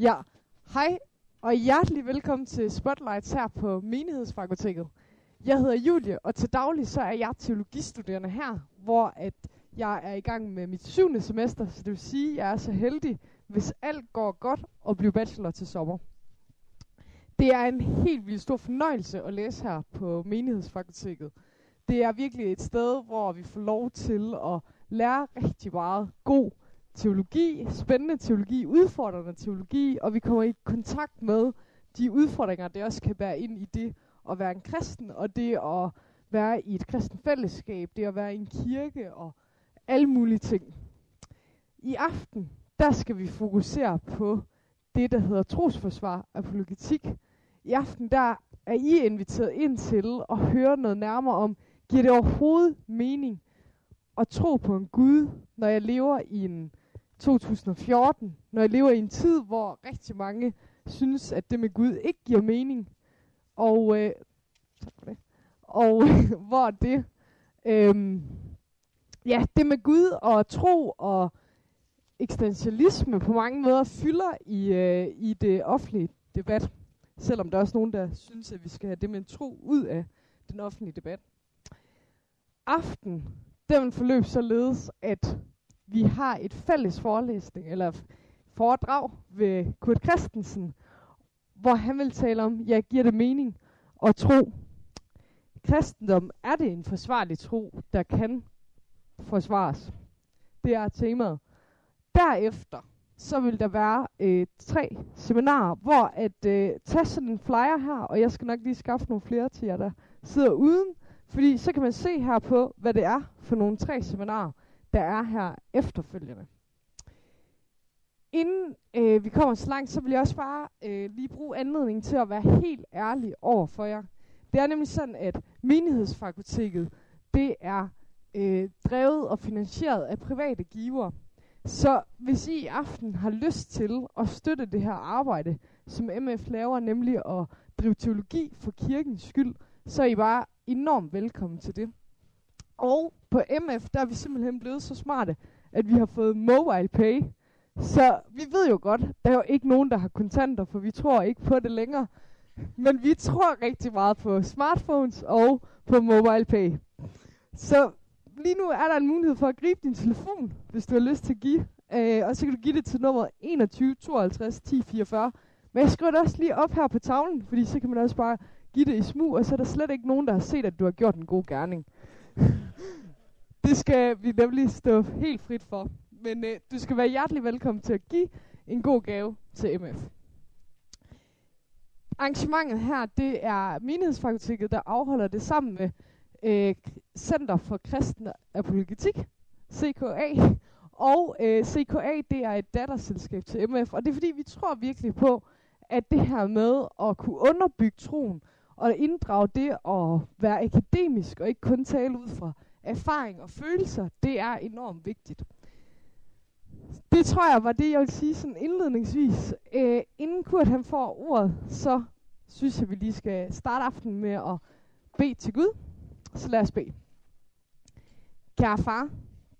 Ja, hej og hjertelig velkommen til Spotlights her på Menighedsfakultetet. Jeg hedder Julie, og til daglig så er jeg teologistuderende her, hvor at jeg er i gang med mit syvende semester, så det vil sige, at jeg er så heldig, hvis alt går godt, og bliver bachelor til sommer. Det er en helt vildt stor fornøjelse at læse her på Menighedsfakultetet. Det er virkelig et sted, hvor vi får lov til at lære rigtig meget god teologi, spændende teologi, udfordrende teologi, og vi kommer i kontakt med de udfordringer, det også kan være ind i det at være en kristen, og det at være i et kristen fællesskab, det at være i en kirke og alle mulige ting. I aften, der skal vi fokusere på det, der hedder trosforsvar apologetik. I aften, der er I inviteret ind til at høre noget nærmere om, giver det overhovedet mening at tro på en Gud, når jeg lever i en 2014, når jeg lever i en tid, hvor rigtig mange synes, at det med Gud ikke giver mening, og, øh, tak for det, og hvor det, øh, ja, det med Gud og tro og eksistentialisme på mange måder fylder i, øh, i det offentlige debat, selvom der er også nogen, der synes, at vi skal have det med tro ud af den offentlige debat. Aften, den forløb således, at vi har et fælles forelæsning, eller foredrag ved Kurt Christensen, hvor han vil tale om, ja, giver det mening at tro. Kristendom, er det en forsvarlig tro, der kan forsvares? Det er temaet. Derefter, så vil der være øh, tre seminarer, hvor at øh, tage sådan en flyer her, og jeg skal nok lige skaffe nogle flere til jer, der sidder uden, fordi så kan man se her på, hvad det er for nogle tre seminarer, der er her efterfølgende. Inden øh, vi kommer så langt, så vil jeg også bare øh, lige bruge anledningen til at være helt ærlig over for jer. Det er nemlig sådan, at menighedsfakultetet, det er øh, drevet og finansieret af private giver. Så hvis I i aften har lyst til at støtte det her arbejde, som MF laver, nemlig at drive teologi for kirkens skyld, så er I bare enormt velkommen til det. Og på MF, der er vi simpelthen blevet så smarte, at vi har fået mobile pay. Så vi ved jo godt, der er jo ikke nogen, der har kontanter, for vi tror ikke på det længere. Men vi tror rigtig meget på smartphones og på mobile pay. Så lige nu er der en mulighed for at gribe din telefon, hvis du har lyst til at give. Øh, og så kan du give det til nummer 21 52 10 44. Men jeg skriver det også lige op her på tavlen, fordi så kan man også bare give det i smug, og så er der slet ikke nogen, der har set, at du har gjort en god gerning. det skal vi nemlig stå helt frit for. Men øh, du skal være hjertelig velkommen til at give en god gave til MF. Arrangementet her, det er Menighedsfakultetet, der afholder det sammen med øh, Center for Kristen Apologetik, CKA. Og øh, CKA, det er et datterselskab til MF, og det er fordi, vi tror virkelig på, at det her med at kunne underbygge troen, og inddrage det at være akademisk, og ikke kun tale ud fra erfaring og følelser, det er enormt vigtigt. Det tror jeg var det, jeg vil sige sådan indledningsvis. Øh, inden Kurt han får ordet, så synes jeg, vi lige skal starte aftenen med at bede til Gud. Så lad os bede. Kære far,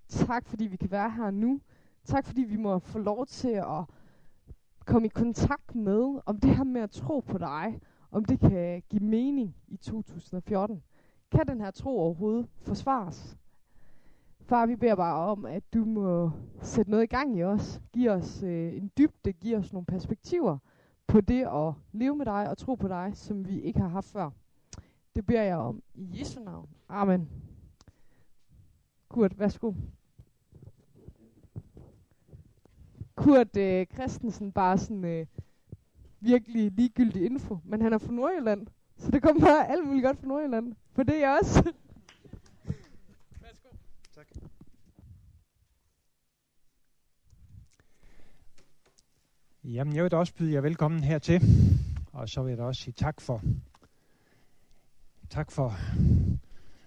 tak fordi vi kan være her nu. Tak fordi vi må få lov til at komme i kontakt med om det her med at tro på dig, om det kan give mening i 2014. Kan den her tro overhovedet forsvares? Far, vi beder bare om, at du må sætte noget i gang i os. Giv os øh, en dybde, giv os nogle perspektiver på det at leve med dig og tro på dig, som vi ikke har haft før. Det beder jeg om i Jesu navn. Amen. Kurt, værsgo. Kurt øh, Christensen, bare sådan øh, virkelig ligegyldig info, men han er fra Nordjylland, så det kommer bare alt muligt godt fra Nordjylland. For det er jeg også. Værsgo. Tak. Jamen, jeg vil da også byde jer velkommen hertil, og så vil jeg da også sige tak for, tak for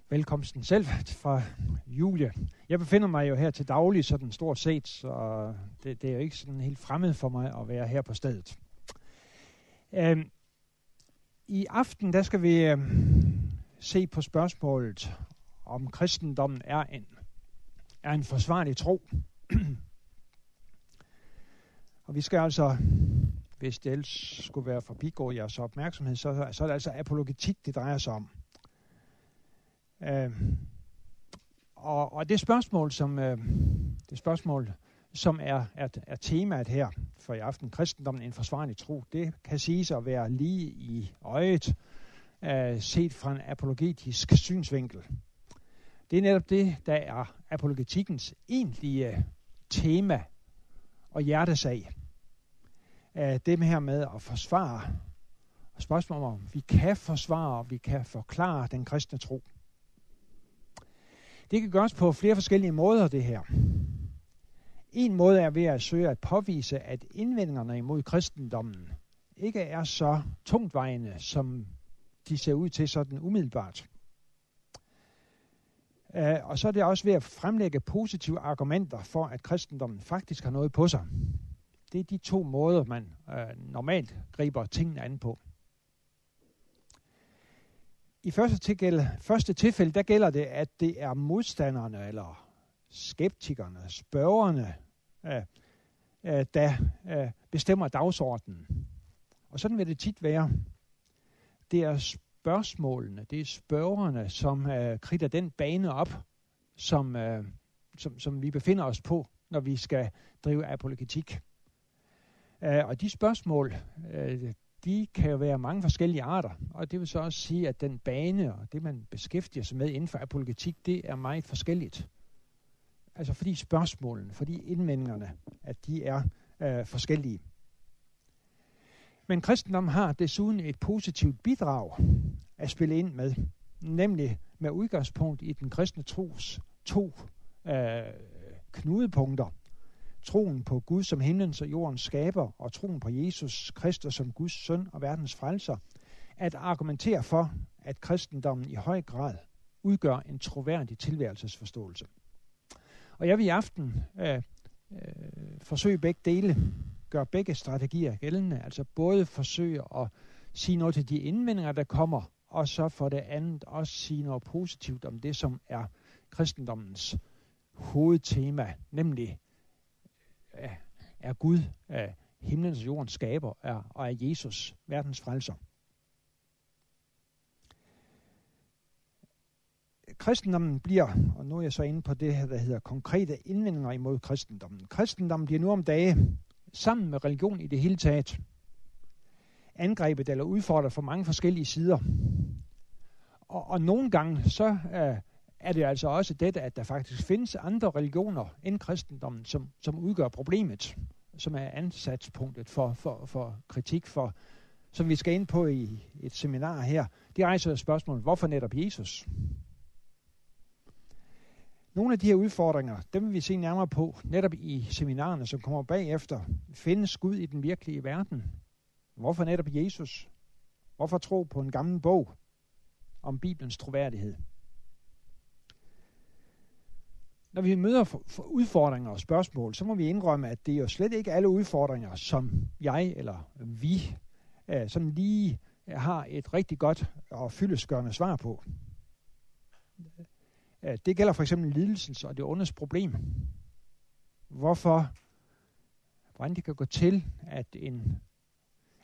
velkomsten selv fra Julie. Jeg befinder mig jo her til daglig sådan stort set, så det, det er jo ikke sådan helt fremmed for mig at være her på stedet. Øhm, I aften der skal vi øhm, se på spørgsmålet, om kristendommen er en, er en forsvarlig tro. Og vi skal altså hvis det ellers skulle være forbigået jeres opmærksomhed, så, så er det altså apologetik, det drejer sig om. Øh, og, og det spørgsmål, som øh, det spørgsmål, som er, er, er temaet her for i aften, kristendommen en forsvarlig tro, det kan siges at være lige i øjet, øh, set fra en apologetisk synsvinkel. Det er netop det, der er apologetikkens egentlige tema og hjertesag. Øh, det her med at forsvare, spørgsmålet om vi kan forsvare, vi kan forklare den kristne tro. Det kan gøres på flere forskellige måder, det her. En måde er ved at søge at påvise, at indvendingerne imod kristendommen ikke er så tungtvejende, som de ser ud til sådan umiddelbart. Uh, og så er det også ved at fremlægge positive argumenter for, at kristendommen faktisk har noget på sig. Det er de to måder, man uh, normalt griber tingene an på. I første tilfælde, første tilfælde, der gælder det, at det er modstanderne eller skeptikerne, spørgerne, der bestemmer dagsordenen. Og sådan vil det tit være. Det er spørgsmålene, det er spørgerne, som kritter kridter den bane op, som, øh, som, som vi befinder os på, når vi skal drive apologetik. Øh, og de spørgsmål, de kan jo være mange forskellige arter, og det vil så også sige, at den bane og det, man beskæftiger sig med inden for apologetik, det er meget forskelligt. Altså fordi spørgsmålene, fordi indvendingerne, at de er øh, forskellige. Men kristendommen har desuden et positivt bidrag at spille ind med, nemlig med udgangspunkt i den kristne tros to øh, knudepunkter – troen på Gud som himlens og jordens skaber, og troen på Jesus Kristus som Guds søn og verdens frelser, at argumentere for, at kristendommen i høj grad udgør en troværdig tilværelsesforståelse. Og jeg vil i aften øh, øh, forsøge begge dele, gøre begge strategier gældende, altså både forsøge at sige noget til de indvendinger, der kommer, og så for det andet også sige noget positivt om det, som er kristendommens hovedtema, nemlig øh, er Gud, er himlens og jordens skaber, er, og er Jesus, verdens frelser. Kristendommen bliver, og nu er jeg så inde på det her, der hedder konkrete indvendinger imod kristendommen. Kristendommen bliver nu om dage, sammen med religion i det hele taget, angrebet eller udfordret fra mange forskellige sider. Og, og nogle gange så øh, er det altså også dette, at der faktisk findes andre religioner end kristendommen, som, som udgør problemet, som er ansatspunktet for, for, for kritik, for, som vi skal ind på i et seminar her. Det rejser spørgsmålet, hvorfor netop Jesus? Nogle af de her udfordringer, dem vil vi se nærmere på netop i seminarerne, som kommer bagefter. Findes Gud i den virkelige verden? Hvorfor netop Jesus? Hvorfor tro på en gammel bog om Bibelens troværdighed? når vi møder for, udfordringer og spørgsmål, så må vi indrømme, at det er jo slet ikke alle udfordringer, som jeg eller vi øh, sådan lige har et rigtig godt og fyldesgørende svar på. Øh, det gælder for eksempel lidelsens og det ondes problem. Hvorfor, hvordan det kan gå til, at en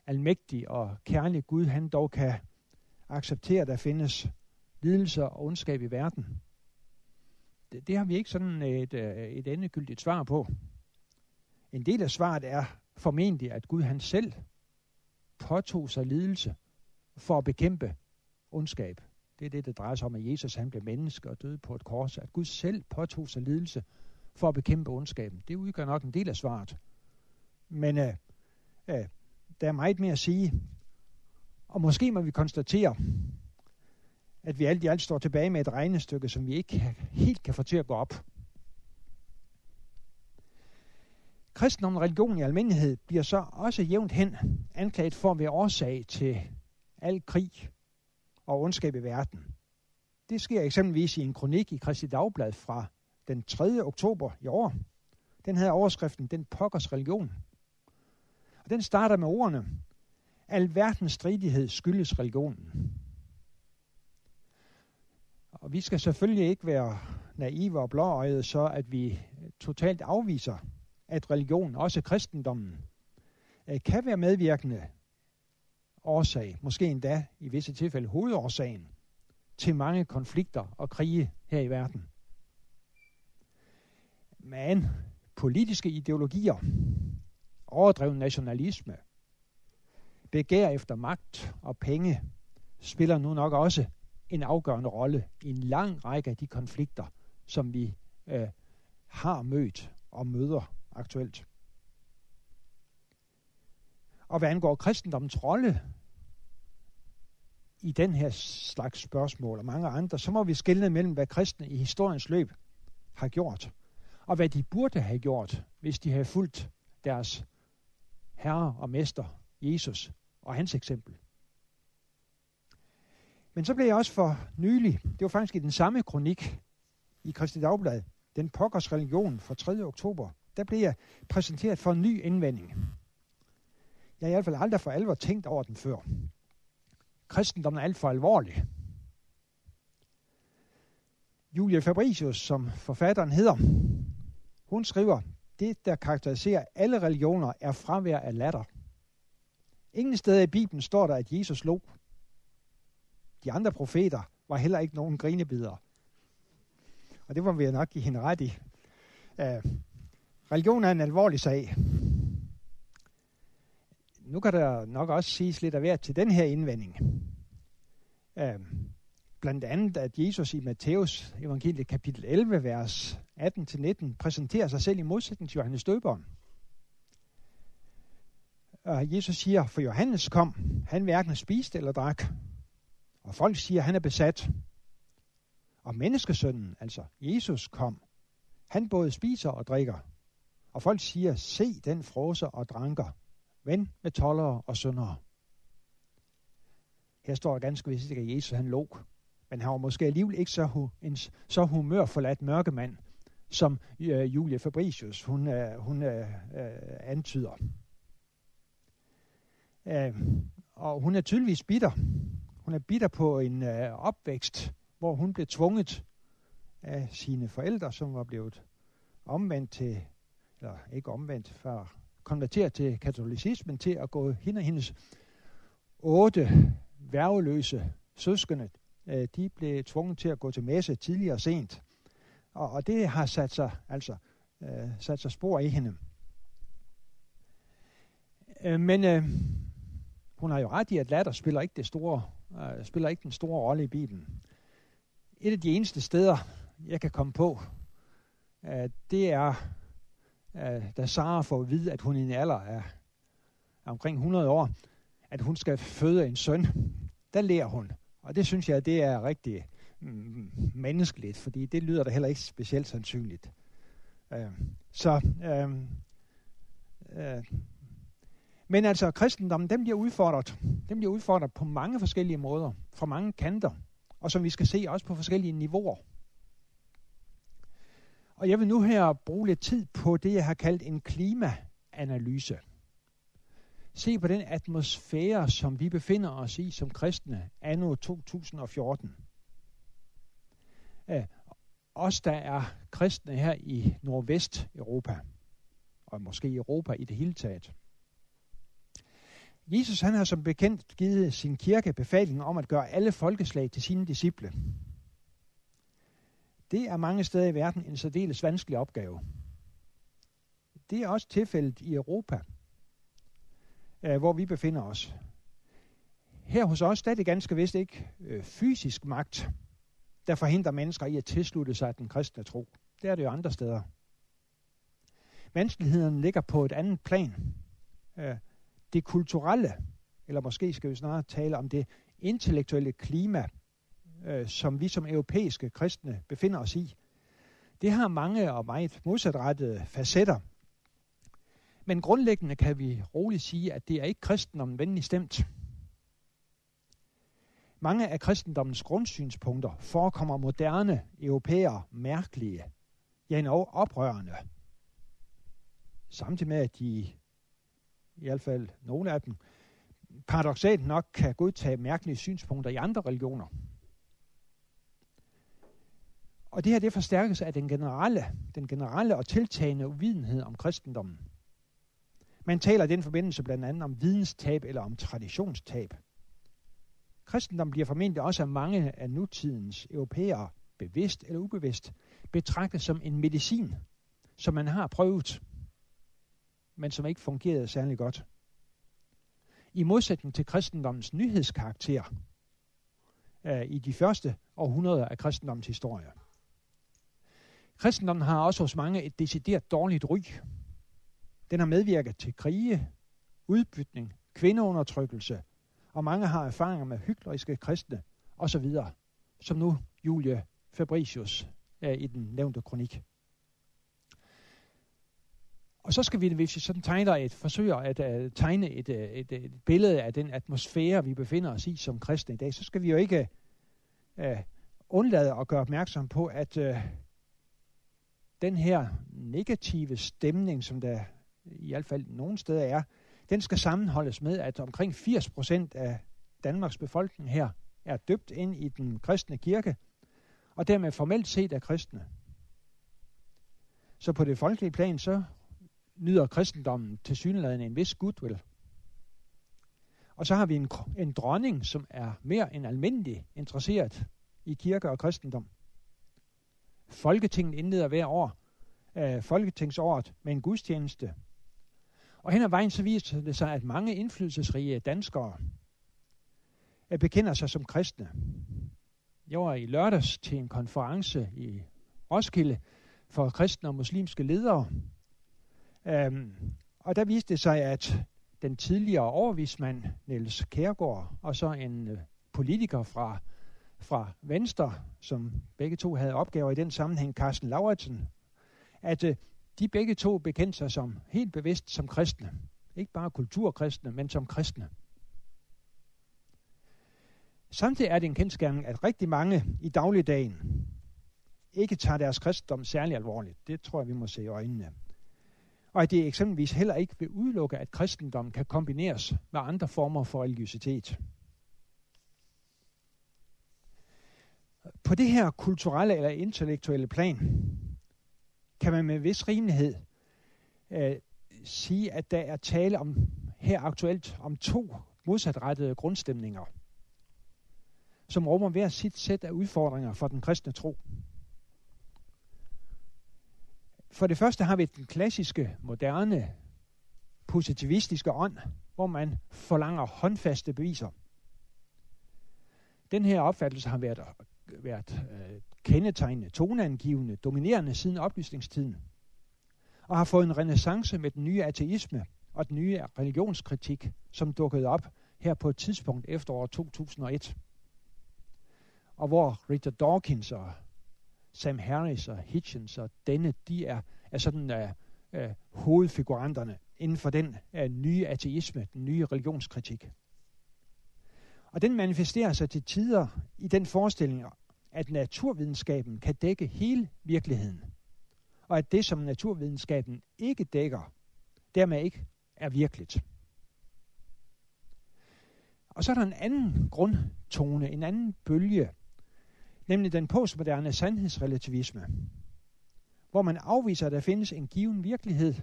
almægtig og kærlig Gud, han dog kan acceptere, at der findes lidelser og ondskab i verden det, det har vi ikke sådan et, øh, et endegyldigt svar på. En del af svaret er formentlig, at Gud han selv påtog sig lidelse for at bekæmpe ondskab. Det er det, der drejer sig om, at Jesus han blev menneske og døde på et kors. At Gud selv påtog sig lidelse for at bekæmpe ondskaben. Det udgør nok en del af svaret. Men øh, øh, der er meget mere at sige. Og måske må vi konstatere, at vi alt i alt står tilbage med et regnestykke, som vi ikke helt kan få til at gå op. Kristendom og religion i almindelighed bliver så også jævnt hen anklaget for at være årsag til al krig og ondskab i verden. Det sker eksempelvis i en kronik i Kristi Dagblad fra den 3. oktober i år. Den havde overskriften Den pokkers religion. Og den starter med ordene Al verdens stridighed skyldes religionen. Og vi skal selvfølgelig ikke være naive og blåøjede, så at vi totalt afviser, at religion, også kristendommen, øh, kan være medvirkende årsag, måske endda i visse tilfælde hovedårsagen, til mange konflikter og krige her i verden. Men politiske ideologier, overdreven nationalisme, begær efter magt og penge, spiller nu nok også en afgørende rolle i en lang række af de konflikter, som vi øh, har mødt og møder aktuelt. Og hvad angår kristendommens rolle i den her slags spørgsmål og mange andre, så må vi skille mellem, hvad kristne i historiens løb har gjort, og hvad de burde have gjort, hvis de havde fulgt deres herre og mester, Jesus, og hans eksempel. Men så blev jeg også for nylig, det var faktisk i den samme kronik i Kristi Dagblad, den pokkers religion fra 3. oktober, der blev jeg præsenteret for en ny indvending. Jeg har i hvert fald aldrig for alvor tænkt over den før. Kristendommen er alt for alvorlig. Julia Fabricius, som forfatteren hedder, hun skriver, det der karakteriserer alle religioner er fravær af latter. Ingen steder i Bibelen står der, at Jesus lå. De andre profeter var heller ikke nogen grinebider. Og det var vi nok give hende ret i. Uh, religion er en alvorlig sag. Nu kan der nok også siges lidt af hvert til den her indvending. Uh, blandt andet, at Jesus i Matthæus evangeliet kapitel 11, vers 18-19, præsenterer sig selv i modsætning til Johannes Døberen. Og Jesus siger, for Johannes kom, han hverken spiste eller drak. Og folk siger, han er besat. Og menneskesønnen, altså Jesus, kom. Han både spiser og drikker. Og folk siger, se den froser og dranker. Ven med tollere og syndere. Her står der ganske vist ikke, at Jesus han lå. Men han var måske alligevel ikke så, hu, en så humørforladt mørkemand, som øh, Julia Fabricius hun, øh, hun øh, øh, antyder. Øh, og hun er tydeligvis bitter. Hun er bitter på en øh, opvækst, hvor hun blev tvunget af sine forældre, som var blevet omvendt til, eller ikke omvendt, for konverteret til katolicismen, til at gå hende og hendes otte værveløse søskende. Øh, de blev tvunget til at gå til messe tidligere og sent. Og, og det har sat sig, altså, øh, sat sig spor i hende. Øh, men øh, hun har jo ret i, at latter spiller ikke, det store, øh, spiller ikke den store rolle i Bibelen. Et af de eneste steder, jeg kan komme på, øh, det er, da Sara får at vide, at hun i en alder af, af omkring 100 år, at hun skal føde en søn. Der lærer hun. Og det synes jeg, det er rigtig mm, menneskeligt, fordi det lyder da heller ikke specielt sandsynligt. Øh, så øh, øh, men altså, kristendommen, den bliver udfordret. Den bliver udfordret på mange forskellige måder, fra mange kanter, og som vi skal se også på forskellige niveauer. Og jeg vil nu her bruge lidt tid på det, jeg har kaldt en klimaanalyse. Se på den atmosfære, som vi befinder os i som kristne anno 2014. Øh, os, der er kristne her i Nordvest-Europa, og måske Europa i det hele taget. Jesus han har som bekendt givet sin kirke befaling om at gøre alle folkeslag til sine disciple. Det er mange steder i verden en særdeles vanskelig opgave. Det er også tilfældet i Europa, øh, hvor vi befinder os. Her hos os der er det ganske vist ikke øh, fysisk magt, der forhindrer mennesker i at tilslutte sig den kristne tro. Det er det jo andre steder. Vanskeligheden ligger på et andet plan. Øh, det kulturelle, eller måske skal vi snarere tale om det intellektuelle klima, øh, som vi som europæiske kristne befinder os i, det har mange og meget modsatrettede facetter. Men grundlæggende kan vi roligt sige, at det er ikke kristendommen venlig stemt. Mange af kristendommens grundsynspunkter forekommer moderne europæere mærkelige, ja endog oprørende. Samtidig med, at de i hvert fald nogle af dem, paradoxalt nok kan godtage mærkelige synspunkter i andre religioner. Og det her det forstærkes af den generelle, den generelle og tiltagende uvidenhed om kristendommen. Man taler i den forbindelse blandt andet om videnstab eller om traditionstab. Kristendommen bliver formentlig også af mange af nutidens europæere, bevidst eller ubevidst, betragtet som en medicin, som man har prøvet, men som ikke fungerede særlig godt. I modsætning til kristendommens nyhedskarakter øh, i de første århundreder af kristendommens historie. Kristendommen har også hos mange et decideret dårligt ry. Den har medvirket til krige, udbytning, kvindeundertrykkelse, og mange har erfaringer med hykleriske kristne osv., som nu Julie Fabricius er i den nævnte kronik. Og så skal vi, hvis vi sådan tegner et, forsøger at uh, tegne et, øh, et, øh, et billede af den atmosfære, vi befinder os i som kristne i dag, så skal vi jo ikke uh, undlade at gøre opmærksom på, at uh, den her negative stemning, som der i hvert fald nogle steder er, den skal sammenholdes med, at omkring 80 procent af Danmarks befolkning her er døbt ind i den kristne kirke, og dermed formelt set er kristne. Så på det folkelige plan, så nyder kristendommen til synligheden en vis goodwill. Og så har vi en, en dronning, som er mere end almindelig interesseret i kirke og kristendom. Folketinget indleder hver år øh, Folketingsåret med en gudstjeneste. Og hen ad vejen så viser det sig, at mange indflydelsesrige danskere øh, bekender sig som kristne. Jeg var i lørdags til en konference i Roskilde for kristne og muslimske ledere. Øhm, og der viste det sig, at den tidligere overvismand Niels Kærgaard og så en øh, politiker fra, fra Venstre, som begge to havde opgaver i den sammenhæng, Carsten Lauritsen, at øh, de begge to bekendte sig som helt bevidst som kristne. Ikke bare kulturkristne, men som kristne. Samtidig er det en kendskærning, at rigtig mange i dagligdagen ikke tager deres kristendom særlig alvorligt. Det tror jeg, vi må se i øjnene. Og at det eksempelvis heller ikke vil udelukke, at kristendom kan kombineres med andre former for religiøsitet. På det her kulturelle eller intellektuelle plan kan man med vis rimelighed øh, sige, at der er tale om her aktuelt om to modsatrettede grundstemninger, som rummer hver sit sæt af udfordringer for den kristne tro. For det første har vi den klassiske, moderne, positivistiske ånd, hvor man forlanger håndfaste beviser. Den her opfattelse har været, været øh, kendetegnende, toneangivende, dominerende siden oplysningstiden, og har fået en renaissance med den nye ateisme og den nye religionskritik, som dukkede op her på et tidspunkt efter år 2001. Og hvor Richard Dawkins og Sam Harris og Hitchens og denne, de er, er sådan uh, uh, hovedfiguranterne inden for den uh, nye ateisme, den nye religionskritik. Og den manifesterer sig til tider i den forestilling at naturvidenskaben kan dække hele virkeligheden, og at det, som naturvidenskaben ikke dækker, dermed ikke er virkeligt. Og så er der en anden grundtone, en anden bølge, nemlig den postmoderne sandhedsrelativisme, hvor man afviser, at der findes en given virkelighed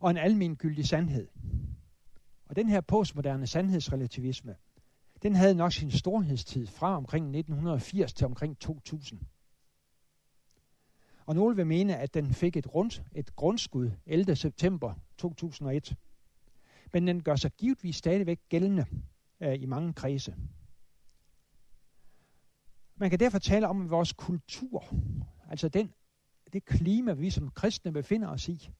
og en almengyldig sandhed. Og den her postmoderne sandhedsrelativisme, den havde nok sin storhedstid fra omkring 1980 til omkring 2000. Og nogle vil mene, at den fik et, rundt, et grundskud 11. september 2001. Men den gør sig givetvis stadigvæk gældende øh, i mange kredse. Man kan derfor tale om, at vores kultur, altså den, det klima, vi som kristne befinder os i,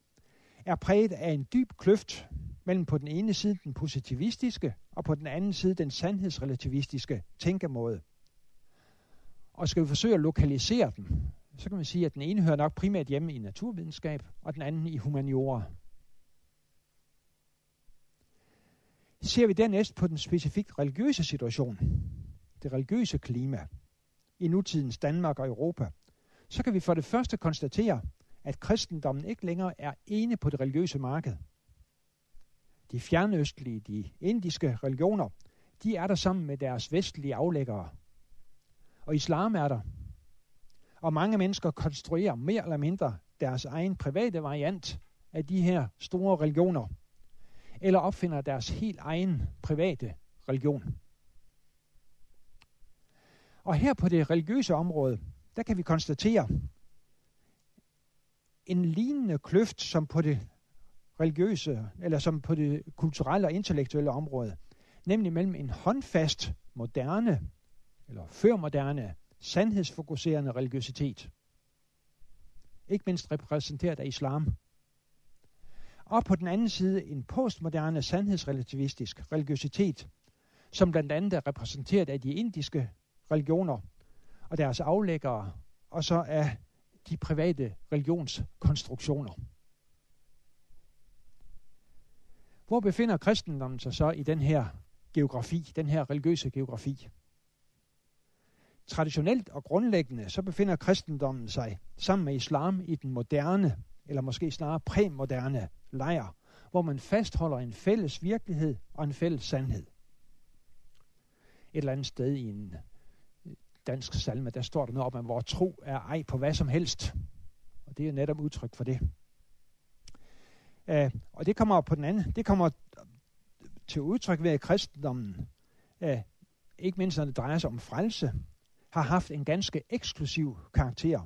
er præget af en dyb kløft mellem på den ene side den positivistiske, og på den anden side den sandhedsrelativistiske tænkemåde. Og skal vi forsøge at lokalisere dem, så kan man sige, at den ene hører nok primært hjemme i naturvidenskab, og den anden i humaniora. Ser vi dernæst på den specifikt religiøse situation, det religiøse klima, i nutidens Danmark og Europa, så kan vi for det første konstatere, at kristendommen ikke længere er ene på det religiøse marked – de fjernøstlige, de indiske religioner, de er der sammen med deres vestlige aflæggere. Og islam er der. Og mange mennesker konstruerer mere eller mindre deres egen private variant af de her store religioner, eller opfinder deres helt egen private religion. Og her på det religiøse område, der kan vi konstatere en lignende kløft som på det religiøse, eller som på det kulturelle og intellektuelle område, nemlig mellem en håndfast, moderne, eller førmoderne, sandhedsfokuserende religiøsitet, ikke mindst repræsenteret af islam, og på den anden side en postmoderne, sandhedsrelativistisk religiøsitet, som blandt andet er repræsenteret af de indiske religioner og deres aflæggere, og så af de private religionskonstruktioner. Hvor befinder kristendommen sig så i den her geografi, den her religiøse geografi? Traditionelt og grundlæggende så befinder kristendommen sig sammen med islam i den moderne, eller måske snarere præmoderne lejr, hvor man fastholder en fælles virkelighed og en fælles sandhed. Et eller andet sted i en øh, dansk salme, der står der noget om, at vores tro er ej på hvad som helst. Og det er netop udtryk for det. Uh, og det kommer på den anden, det kommer til udtryk ved, at kristendommen, uh, ikke mindst når det drejer sig om frelse, har haft en ganske eksklusiv karakter.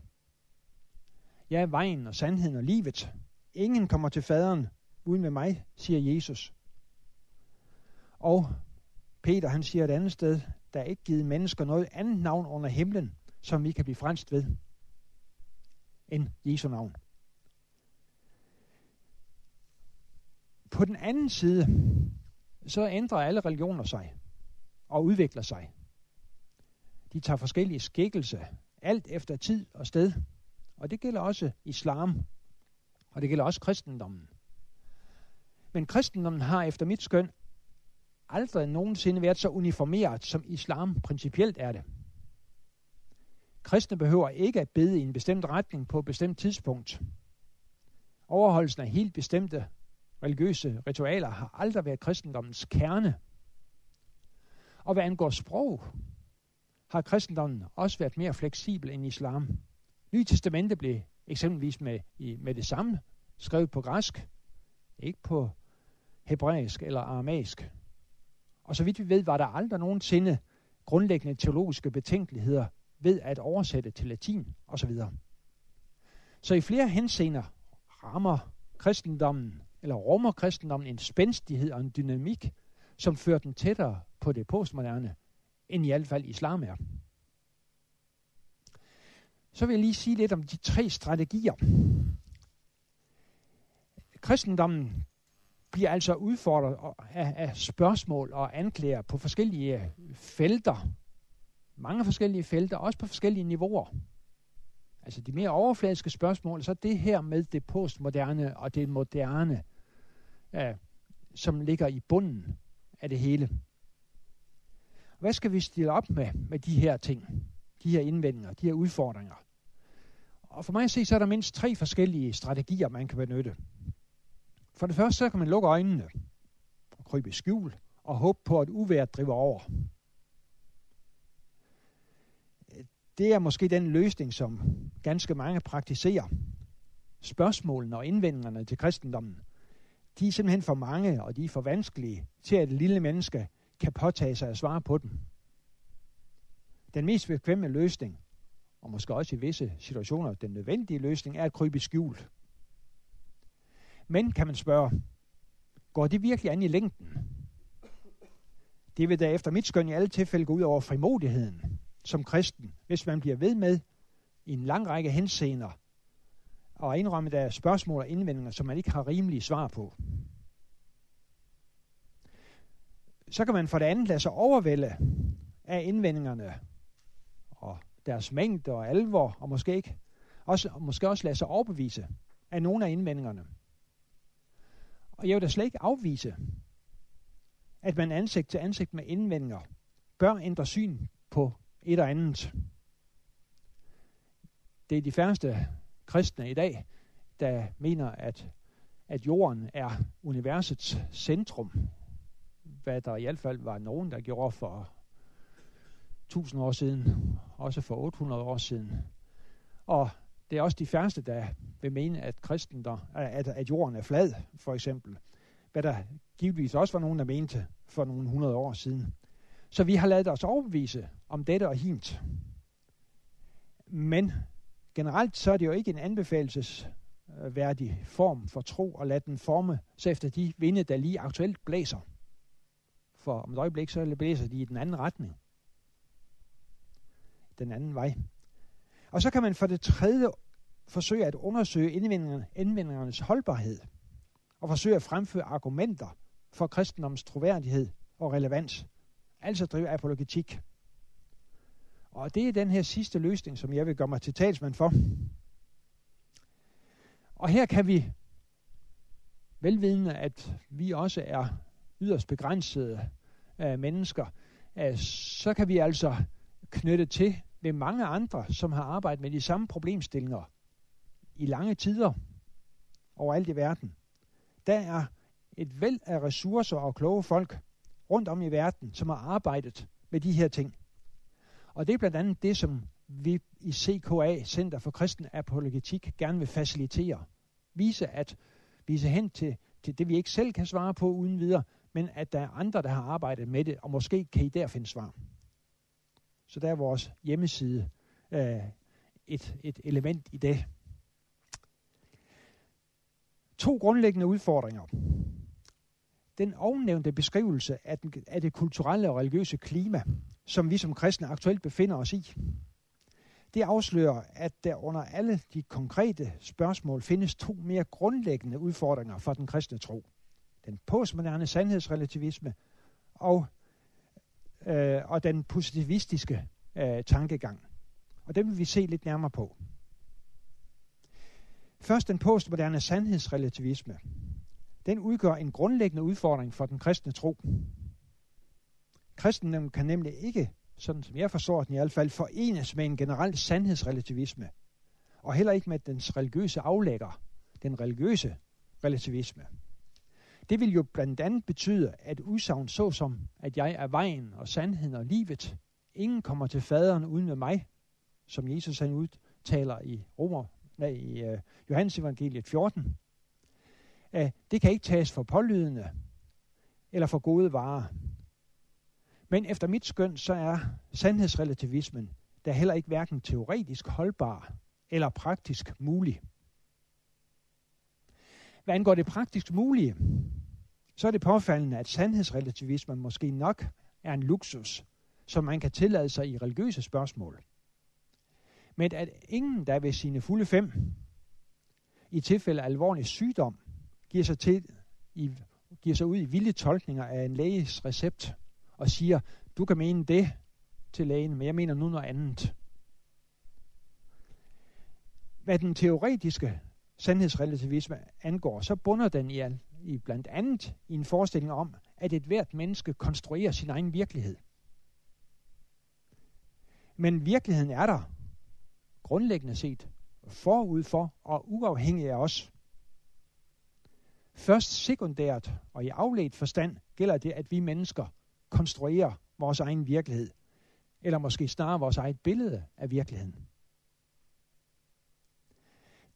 Jeg er vejen og sandheden og livet. Ingen kommer til faderen uden ved mig, siger Jesus. Og Peter han siger et andet sted, der er ikke givet mennesker noget andet navn under himlen, som vi kan blive frelst ved, end Jesu navn. På den anden side, så ændrer alle religioner sig og udvikler sig. De tager forskellige skikkelse, alt efter tid og sted. Og det gælder også islam, og det gælder også kristendommen. Men kristendommen har efter mit skøn aldrig nogensinde været så uniformeret, som islam principielt er det. Kristne behøver ikke at bede i en bestemt retning på et bestemt tidspunkt. Overholdelsen af helt bestemte religiøse ritualer har aldrig været kristendommens kerne. Og hvad angår sprog, har kristendommen også været mere fleksibel end islam. Nye Testamente blev eksempelvis med, i, med det samme skrevet på græsk, ikke på hebraisk eller aramæisk. Og så vidt vi ved, var der aldrig nogensinde grundlæggende teologiske betænkeligheder ved at oversætte til latin osv. Så i flere henseender rammer kristendommen, eller rummer kristendommen en spændstighed og en dynamik, som fører den tættere på det postmoderne, end i hvert fald islam er. Så vil jeg lige sige lidt om de tre strategier. Kristendommen bliver altså udfordret af, af spørgsmål og anklager på forskellige øh, felter. Mange forskellige felter, også på forskellige niveauer. Altså de mere overfladiske spørgsmål, så det her med det postmoderne og det moderne, øh, som ligger i bunden af det hele. Hvad skal vi stille op med, med de her ting, de her indvendinger, de her udfordringer? Og for mig at se, så er der mindst tre forskellige strategier, man kan benytte. For det første, så kan man lukke øjnene og krybe i skjul og håbe på, at uværet driver over. Det er måske den løsning, som ganske mange praktiserer. Spørgsmålene og indvendingerne til kristendommen, de er simpelthen for mange, og de er for vanskelige til, at et lille menneske kan påtage sig at svare på dem. Den mest bekvemme løsning, og måske også i visse situationer den nødvendige løsning, er at krybe i skjul. Men kan man spørge, går det virkelig an i længden? Det vil da efter mit skøn i alle tilfælde gå ud over frimodigheden som kristen, hvis man bliver ved med i en lang række henseender og indrømme, der er spørgsmål og indvendinger, som man ikke har rimelige svar på. Så kan man for det andet lade sig overvælde af indvendingerne og deres mængde og alvor, og måske, ikke, også, måske også lade sig overbevise af nogle af indvendingerne. Og jeg vil da slet ikke afvise, at man ansigt til ansigt med indvendinger bør ændre syn på et og andet. Det er de færreste kristne i dag, der mener, at, at jorden er universets centrum. Hvad der i hvert fald var nogen, der gjorde for 1000 år siden, også for 800 år siden. Og Det er også de færreste, der vil mene, at, kristendom, at, at jorden er flad, for eksempel. Hvad der givetvis også var nogen, der mente for nogle hundrede år siden. Så vi har lavet os overbevise om dette og hint. Men generelt så er det jo ikke en anbefalesværdig form for tro at lade den forme sig efter de vinde, der lige aktuelt blæser. For om et øjeblik så blæser de i den anden retning. Den anden vej. Og så kan man for det tredje forsøge at undersøge indvendingernes holdbarhed og forsøge at fremføre argumenter for kristendoms troværdighed og relevans. Altså drive apologetik. Og det er den her sidste løsning, som jeg vil gøre mig til talsmand for. Og her kan vi, velvidende at vi også er yderst begrænsede øh, mennesker, øh, så kan vi altså knytte til med mange andre, som har arbejdet med de samme problemstillinger i lange tider overalt i verden. Der er et væld af ressourcer og kloge folk rundt om i verden, som har arbejdet med de her ting. Og det er blandt andet det, som vi i CKA, Center for Kristen Apologetik, gerne vil facilitere. Vise, at vise hen til, til det, vi ikke selv kan svare på uden videre, men at der er andre, der har arbejdet med det, og måske kan I der finde svar. Så der er vores hjemmeside øh, et, et element i det. To grundlæggende udfordringer. Den ovennævnte beskrivelse af, den, af det kulturelle og religiøse klima, som vi som kristne aktuelt befinder os i, det afslører, at der under alle de konkrete spørgsmål findes to mere grundlæggende udfordringer for den kristne tro. Den postmoderne sandhedsrelativisme og, øh, og den positivistiske øh, tankegang. Og det vil vi se lidt nærmere på. Først den postmoderne sandhedsrelativisme. Den udgør en grundlæggende udfordring for den kristne tro. Kristendommen kan nemlig ikke, sådan som jeg forstår den i hvert fald, forenes med en generel sandhedsrelativisme, og heller ikke med dens religiøse aflægger, den religiøse relativisme. Det vil jo blandt andet betyde, at udsagn såsom, at jeg er vejen og sandheden og livet, ingen kommer til faderen uden ved mig, som Jesus han udtaler i Romer, nej, i uh, Johannes evangeliet 14, uh, det kan ikke tages for pålydende eller for gode varer. Men efter mit skøn, så er sandhedsrelativismen der heller ikke hverken teoretisk holdbar eller praktisk mulig. Hvad angår det praktisk mulige, så er det påfaldende, at sandhedsrelativismen måske nok er en luksus, som man kan tillade sig i religiøse spørgsmål. Men at ingen, der ved sine fulde fem, i tilfælde af alvorlig sygdom, giver sig, til, i, giver sig ud i vilde tolkninger af en læges recept, og siger, du kan mene det til lægen, men jeg mener nu noget andet. Hvad den teoretiske sandhedsrelativisme angår, så bunder den i, i blandt andet i en forestilling om, at et hvert menneske konstruerer sin egen virkelighed. Men virkeligheden er der, grundlæggende set, forud for og uafhængig af os. Først sekundært og i afledt forstand gælder det, at vi mennesker konstruerer vores egen virkelighed, eller måske snarere vores eget billede af virkeligheden.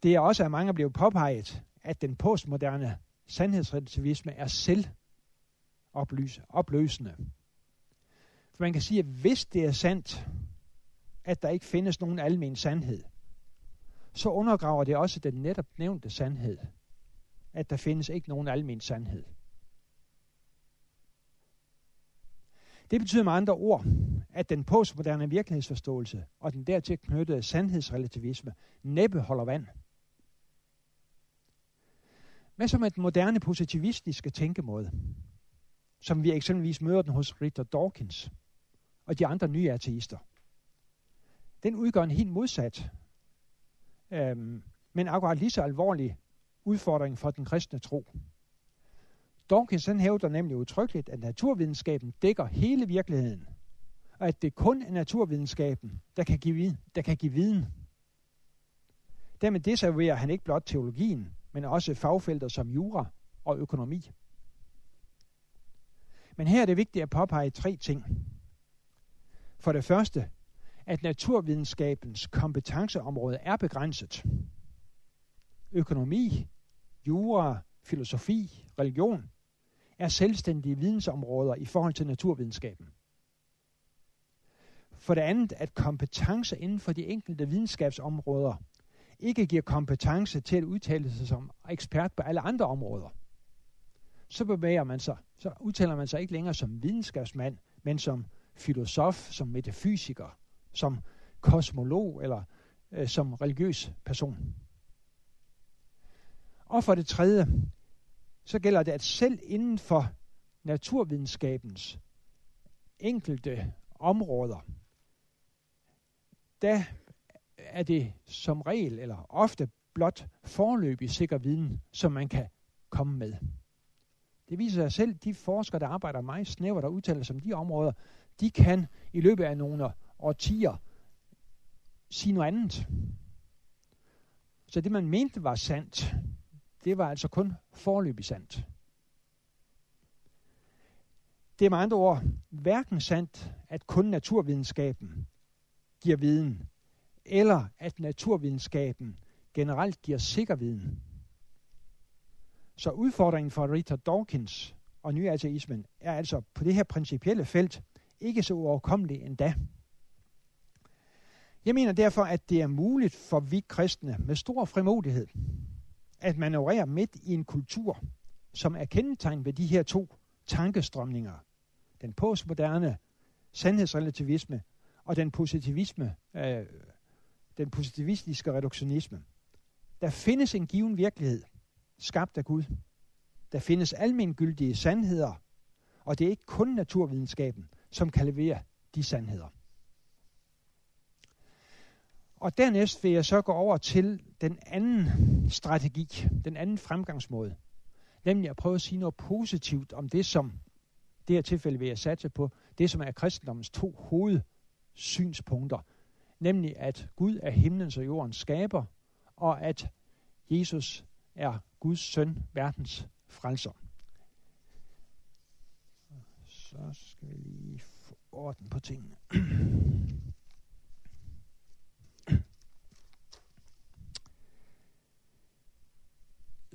Det er også af mange blevet påpeget, at den postmoderne sandhedsrelativisme er selv opløsende. For man kan sige, at hvis det er sandt, at der ikke findes nogen almen sandhed, så undergraver det også den netop nævnte sandhed, at der findes ikke nogen almen sandhed. Det betyder med andre ord, at den postmoderne virkelighedsforståelse og den dertil knyttede sandhedsrelativisme næppe holder vand. Hvad som er den moderne positivistiske tænkemåde, som vi eksempelvis møder den hos Richard Dawkins og de andre nye ateister? Den udgør en helt modsat, øhm, men akkurat lige så alvorlig udfordring for den kristne tro. Dawkins han hævder nemlig utryggeligt, at naturvidenskaben dækker hele virkeligheden, og at det kun er naturvidenskaben, der kan give, der kan give viden. Dermed deserverer han ikke blot teologien, men også fagfelter som jura og økonomi. Men her er det vigtigt at påpege tre ting. For det første, at naturvidenskabens kompetenceområde er begrænset. Økonomi, jura, filosofi, religion er selvstændige vidensområder i forhold til naturvidenskaben. For det andet, at kompetence inden for de enkelte videnskabsområder ikke giver kompetence til at udtale sig som ekspert på alle andre områder. Så bevæger man sig, så udtaler man sig ikke længere som videnskabsmand, men som filosof, som metafysiker, som kosmolog eller øh, som religiøs person. Og for det tredje, så gælder det, at selv inden for naturvidenskabens enkelte områder, der er det som regel eller ofte blot forløbig sikker viden, som man kan komme med. Det viser sig selv, de forskere, der arbejder meget snævert og udtaler sig om de områder, de kan i løbet af nogle årtier sige noget andet. Så det, man mente var sandt, det var altså kun forløbig sandt. Det er med andre ord hverken sandt, at kun naturvidenskaben giver viden, eller at naturvidenskaben generelt giver sikker viden. Så udfordringen for Richard Dawkins og nyateismen er altså på det her principielle felt ikke så uoverkommelig endda. Jeg mener derfor, at det er muligt for vi kristne med stor frimodighed at manøvrere midt i en kultur, som er kendetegnet ved de her to tankestrømninger. Den postmoderne sandhedsrelativisme og den positivisme, øh, den positivistiske reduktionisme. Der findes en given virkelighed, skabt af Gud. Der findes almengyldige sandheder, og det er ikke kun naturvidenskaben, som kan levere de sandheder. Og dernæst vil jeg så gå over til den anden strategi, den anden fremgangsmåde. Nemlig at prøve at sige noget positivt om det, som det her tilfælde vil jeg satse på, det som er kristendommens to hovedsynspunkter. Nemlig at Gud er himlens og jordens skaber, og at Jesus er Guds søn, verdens frelser. Så skal vi lige få orden på tingene.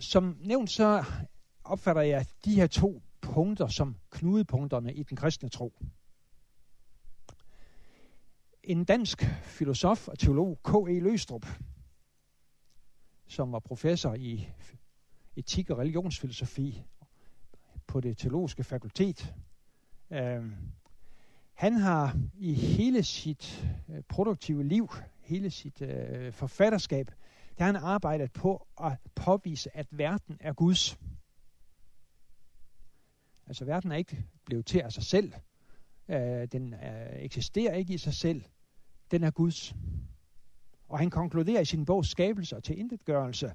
Som nævnt så opfatter jeg de her to punkter som knudepunkterne i den kristne tro. En dansk filosof og teolog, K.E. Løstrup, som var professor i etik og religionsfilosofi på det teologiske fakultet, øh, han har i hele sit øh, produktive liv, hele sit øh, forfatterskab, der har han arbejdet på at påvise, at verden er Guds. Altså verden er ikke blevet til af sig selv. Øh, den øh, eksisterer ikke i sig selv. Den er Guds. Og han konkluderer i sin bog Skabelse og til intetgørelse,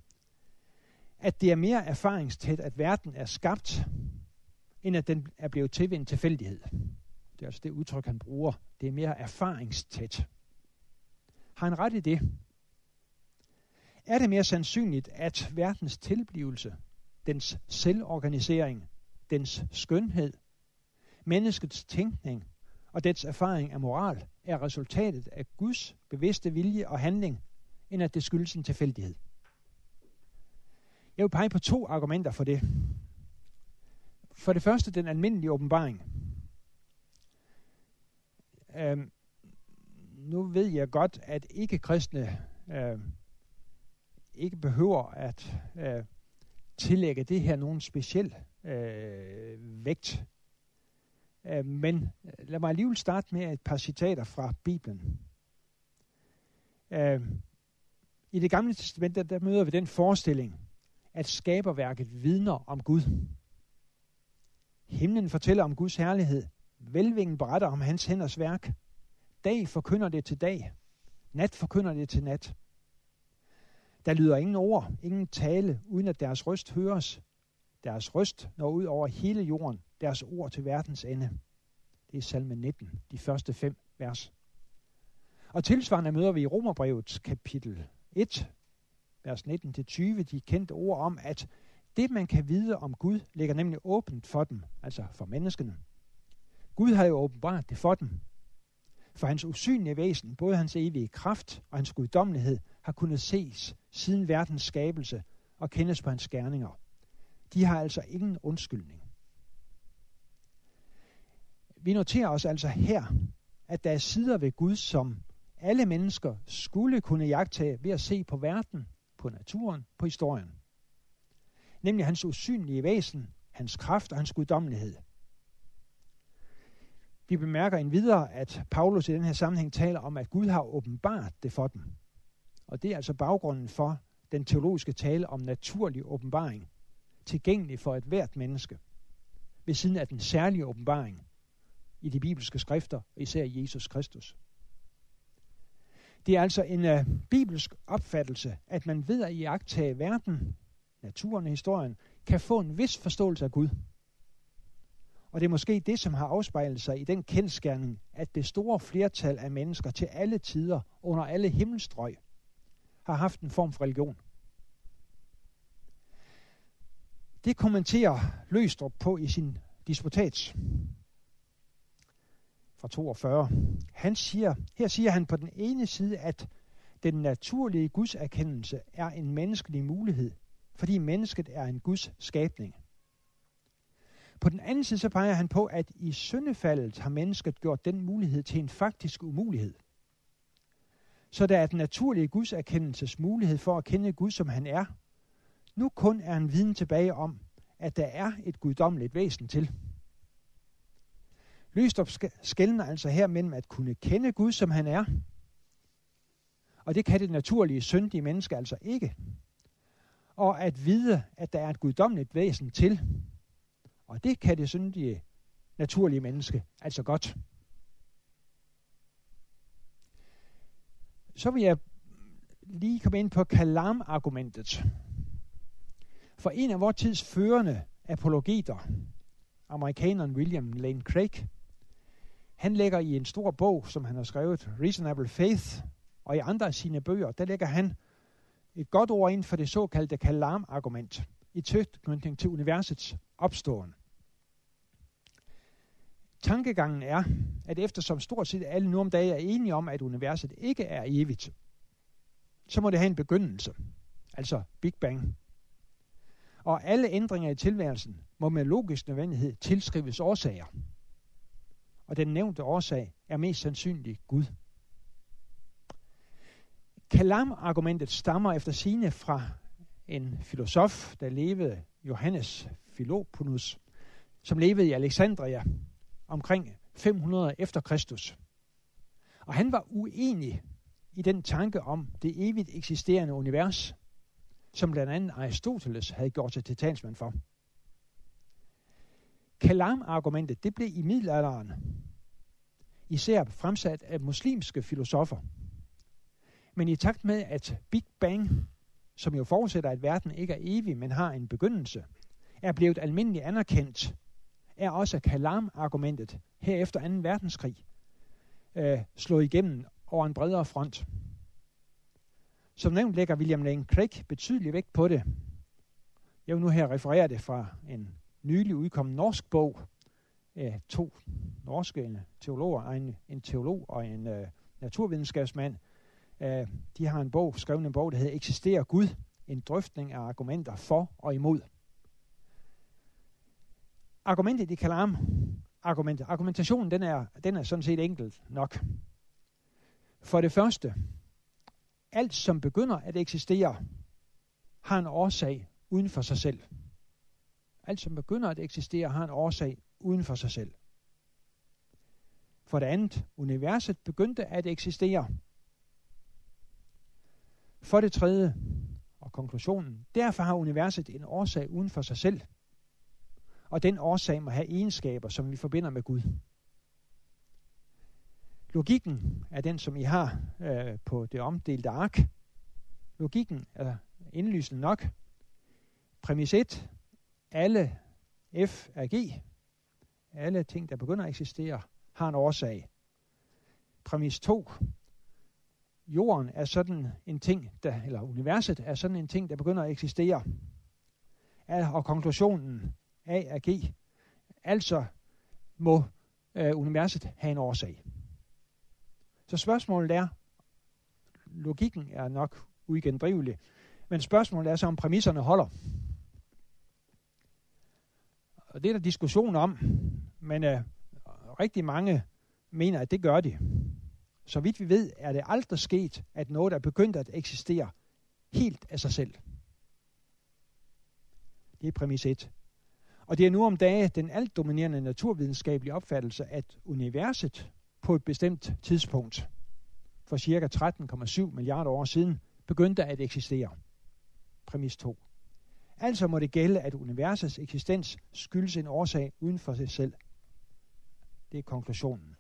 at det er mere erfaringstæt, at verden er skabt, end at den er blevet til ved en tilfældighed. Det er altså det udtryk, han bruger. Det er mere erfaringstæt. Har han ret i det? Er det mere sandsynligt, at verdens tilblivelse, dens selvorganisering, dens skønhed, menneskets tænkning og dets erfaring af moral er resultatet af Guds bevidste vilje og handling, end at det skyldes en tilfældighed. Jeg vil pege på to argumenter for det. For det første den almindelige åbenbaring. Øhm, nu ved jeg godt, at ikke-kristne øh, ikke behøver at øh, tillægge det her nogen speciel øh, vægt. Øh, men øh, lad mig alligevel starte med et par citater fra Bibelen. Øh, I det gamle testament, der, der møder vi den forestilling, at skaberværket vidner om Gud. Himlen fortæller om Guds herlighed. Velvingen beretter om hans hænders værk. Dag forkynder det til dag. Nat forkynder det til nat. Der lyder ingen ord, ingen tale, uden at deres røst høres. Deres røst når ud over hele jorden, deres ord til verdens ende. Det er salme 19, de første fem vers. Og tilsvarende møder vi i Romerbrevets kapitel 1, vers 19-20, de kendte ord om, at det, man kan vide om Gud, ligger nemlig åbent for dem, altså for menneskene. Gud har jo åbenbart det for dem. For hans usynlige væsen, både hans evige kraft og hans guddommelighed, har kunnet ses siden verdens skabelse og kendes på hans gerninger. De har altså ingen undskyldning. Vi noterer os altså her, at der er sider ved Gud, som alle mennesker skulle kunne jagtage ved at se på verden, på naturen, på historien. Nemlig hans usynlige væsen, hans kraft og hans guddommelighed. Vi bemærker endvidere, at Paulus i den her sammenhæng taler om, at Gud har åbenbart det for dem. Og det er altså baggrunden for den teologiske tale om naturlig åbenbaring, tilgængelig for et hvert menneske, ved siden af den særlige åbenbaring i de bibelske skrifter, især Jesus Kristus. Det er altså en uh, bibelsk opfattelse, at man ved at iagtage verden, naturen og historien, kan få en vis forståelse af Gud. Og det er måske det, som har afspejlet sig i den kendskærning, at det store flertal af mennesker til alle tider, under alle himmelstrøg, har haft en form for religion. Det kommenterer Løstrup på i sin disputats fra 42. Han siger, her siger han på den ene side, at den naturlige gudserkendelse er en menneskelig mulighed, fordi mennesket er en Guds skabning. På den anden side så peger han på, at i syndefaldet har mennesket gjort den mulighed til en faktisk umulighed. Så der er den naturlige Guds erkendelses mulighed for at kende Gud, som han er, nu kun er en viden tilbage om, at der er et guddommeligt væsen til. Løstrup skældner altså her mellem at kunne kende Gud, som han er, og det kan det naturlige syndige menneske altså ikke. Og at vide, at der er et guddommeligt væsen til, og det kan det syndige naturlige menneske altså godt. Så vil jeg lige komme ind på kalam-argumentet. For en af vores tids førende apologeter, amerikaneren William Lane Craig, han lægger i en stor bog, som han har skrevet, Reasonable Faith, og i andre af sine bøger, der lægger han et godt ord ind for det såkaldte kalam-argument i tilknytning til universets opståen. Tankegangen er, at eftersom stort set alle nu om dagen er enige om, at universet ikke er evigt, så må det have en begyndelse, altså Big Bang. Og alle ændringer i tilværelsen må med logisk nødvendighed tilskrives årsager. Og den nævnte årsag er mest sandsynligt Gud. Kalam-argumentet stammer efter sine fra en filosof, der levede Johannes Philoponus, som levede i Alexandria omkring 500 efter Kristus. Og han var uenig i den tanke om det evigt eksisterende univers, som blandt andet Aristoteles havde gjort sig til talsmand for. Kalam-argumentet det blev i middelalderen især fremsat af muslimske filosofer. Men i takt med, at Big Bang, som jo forudsætter, at verden ikke er evig, men har en begyndelse, er blevet almindeligt anerkendt, er også Kalam-argumentet her efter 2. verdenskrig øh, slået igennem over en bredere front. Som nævnt lægger William Lane Craig betydelig vægt på det. Jeg vil nu her referere det fra en nylig udkommen norsk bog af to norske teologer, en, en teolog og en uh, naturvidenskabsmand. Uh, de har en bog, skrevet en bog, der hedder Eksisterer Gud? En drøftning af argumenter for og imod. Argumentet i Kalam, argument, argumentationen den er, den er sådan set enkelt nok. For det første, alt som begynder at eksistere, har en årsag uden for sig selv. Alt som begynder at eksistere, har en årsag uden for sig selv. For det andet, universet begyndte at eksistere. For det tredje, og konklusionen, derfor har universet en årsag uden for sig selv. Og den årsag må have egenskaber, som vi forbinder med Gud. Logikken er den, som I har øh, på det omdelte ark. Logikken er indlysende nok. Præmis 1. Alle F er G. Alle ting, der begynder at eksistere, har en årsag. Præmis 2. Jorden er sådan en ting, der, eller universet er sådan en ting, der begynder at eksistere. Og konklusionen A er G. Altså må øh, universet have en årsag. Så spørgsmålet er, logikken er nok uigendrivelig, men spørgsmålet er så, om præmisserne holder. Og det er der diskussion om, men øh, rigtig mange mener, at det gør de. Så vidt vi ved, er det aldrig sket, at noget er begyndt at eksistere helt af sig selv. Det er præmis 1. Og det er nu om dage den alt dominerende naturvidenskabelige opfattelse, at universet på et bestemt tidspunkt, for cirka 13,7 milliarder år siden, begyndte at eksistere. Præmis 2. Altså må det gælde, at universets eksistens skyldes en årsag uden for sig selv. Det er konklusionen.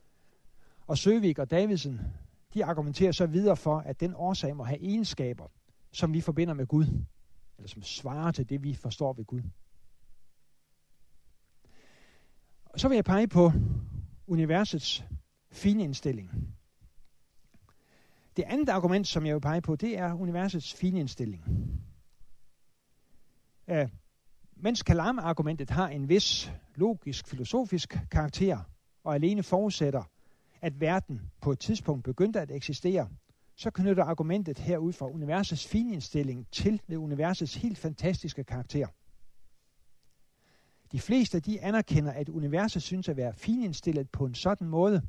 Og Søvik og Davidsen, de argumenterer så videre for, at den årsag må have egenskaber, som vi forbinder med Gud, eller som svarer til det, vi forstår ved Gud. Og så vil jeg pege på universets finindstilling. Det andet argument, som jeg vil pege på, det er universets finindstilling. Uh, øh, mens Kalam-argumentet har en vis logisk, filosofisk karakter, og alene forudsætter, at verden på et tidspunkt begyndte at eksistere, så knytter argumentet herud fra universets finindstilling til det universets helt fantastiske karakter. De fleste de anerkender, at universet synes at være finindstillet på en sådan måde,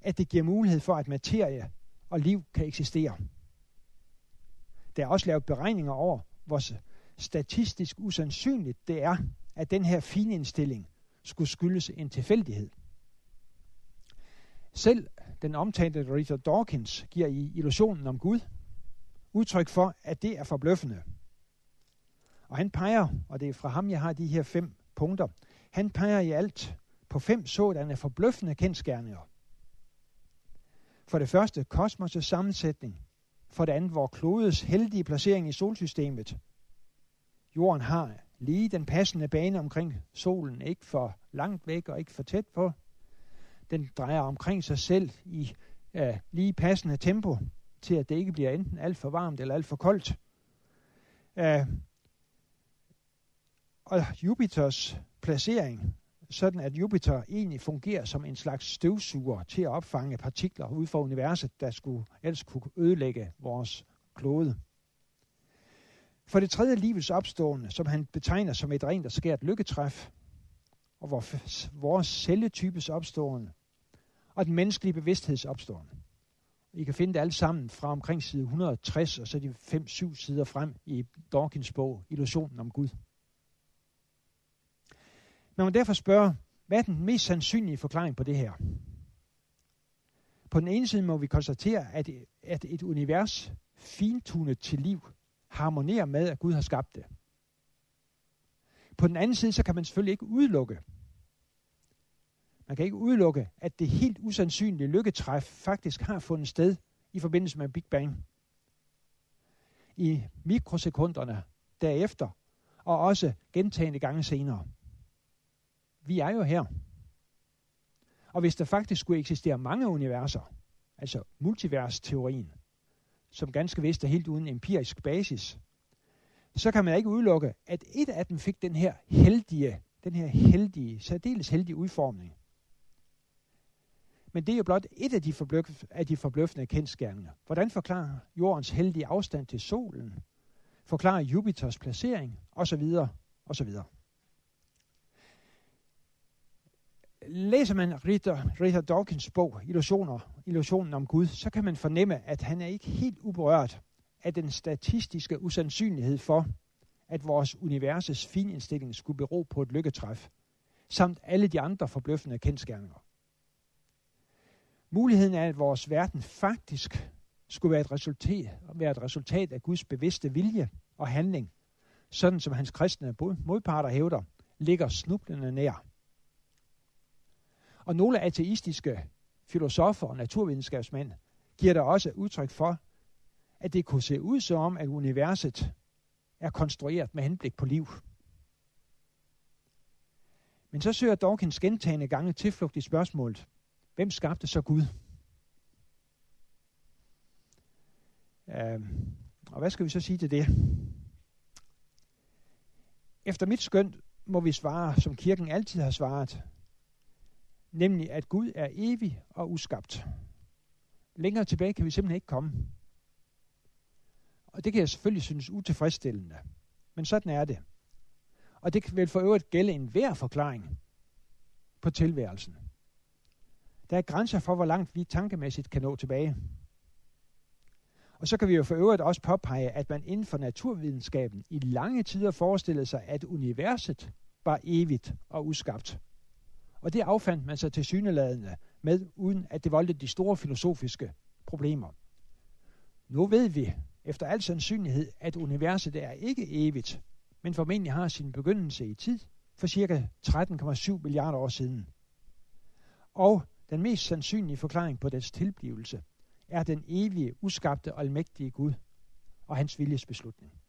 at det giver mulighed for, at materie og liv kan eksistere. Der er også lavet beregninger over, hvor statistisk usandsynligt det er, at den her finindstilling skulle skyldes en tilfældighed. Selv den omtalte Richard Dawkins giver i Illusionen om Gud udtryk for, at det er forbløffende. Og han peger, og det er fra ham, jeg har de her fem punkter, han peger i alt på fem sådanne forbløffende kendskærninger. For det første, kosmos' sammensætning. For det andet, vor klodes heldige placering i solsystemet. Jorden har lige den passende bane omkring solen, ikke for langt væk og ikke for tæt på. Den drejer omkring sig selv i øh, lige passende tempo, til at det ikke bliver enten alt for varmt eller alt for koldt. Øh, og Jupiters placering, sådan at Jupiter egentlig fungerer som en slags støvsuger til at opfange partikler ud fra universet, der skulle ellers kunne ødelægge vores klode. For det tredje livets opstående, som han betegner som et rent og skært lykketræf, og hvor vores celletypes opstående, og den menneskelige bevidstheds opstående. I kan finde det alt sammen fra omkring side 160, og så de 5-7 sider frem i Dawkins bog, Illusionen om Gud. Man må derfor spørge, hvad er den mest sandsynlige forklaring på det her? På den ene side må vi konstatere, at, at et univers fintunet til liv harmonerer med, at Gud har skabt det. På den anden side, så kan man selvfølgelig ikke udelukke, man kan ikke udelukke, at det helt usandsynlige lykketræf faktisk har fundet sted i forbindelse med Big Bang. I mikrosekunderne derefter, og også gentagende gange senere. Vi er jo her. Og hvis der faktisk skulle eksistere mange universer, altså multiversteorien, som ganske vist er helt uden empirisk basis, så kan man ikke udelukke, at et af dem fik den her heldige, den her heldige, særdeles heldige udformning. Men det er jo blot et af de, forbløf, af de forbløffende kendskærninger. Hvordan forklarer jordens heldige afstand til solen? Forklarer Jupiters placering? Og så videre, og så videre. Læser man Richard, Richard Dawkins bog, Illusioner, Illusionen om Gud, så kan man fornemme, at han er ikke helt uberørt af den statistiske usandsynlighed for, at vores universets finindstilling skulle bero på et lykketræf, samt alle de andre forbløffende kendskærninger. Muligheden af, at vores verden faktisk skulle være et resultat, være et resultat af Guds bevidste vilje og handling, sådan som hans kristne modparter hævder, ligger snublende nær. Og nogle ateistiske filosofer og naturvidenskabsmænd giver der også udtryk for, at det kunne se ud som om, at universet er konstrueret med henblik på liv. Men så søger Dawkins gentagende gange tilflugt i spørgsmålet, Hvem skabte så Gud? Øh, og hvad skal vi så sige til det? Efter mit skøn må vi svare, som kirken altid har svaret, nemlig at Gud er evig og uskabt. Længere tilbage kan vi simpelthen ikke komme. Og det kan jeg selvfølgelig synes utilfredsstillende. Men sådan er det. Og det vil for øvrigt gælde en hver forklaring på tilværelsen. Der er grænser for, hvor langt vi tankemæssigt kan nå tilbage. Og så kan vi jo for øvrigt også påpege, at man inden for naturvidenskaben i lange tider forestillede sig, at universet var evigt og uskabt. Og det affandt man sig til syneladende med, uden at det voldte de store filosofiske problemer. Nu ved vi, efter al sandsynlighed, at universet er ikke evigt, men formentlig har sin begyndelse i tid for ca. 13,7 milliarder år siden. Og den mest sandsynlige forklaring på dets tilblivelse er den evige, uskabte og almægtige Gud og hans viljes beslutning.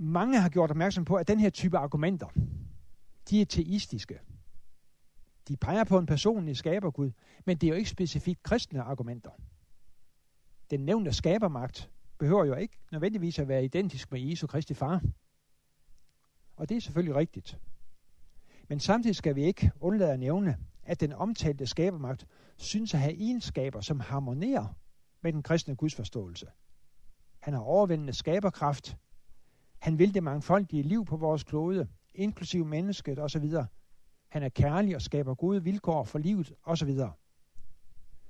Mange har gjort opmærksom på, at den her type argumenter, de er teistiske. De peger på en personlig skabergud, men det er jo ikke specifikt kristne argumenter. Den nævnte skabermagt behøver jo ikke nødvendigvis at være identisk med Jesu Kristi far. Og det er selvfølgelig rigtigt. Men samtidig skal vi ikke undlade at nævne, at den omtalte skabermagt synes at have egenskaber, som harmonerer med den kristne gudsforståelse. Han har overvældende skaberkraft. Han vil det mangfoldige liv på vores klode, inklusive mennesket osv. Han er kærlig og skaber gode vilkår for livet osv.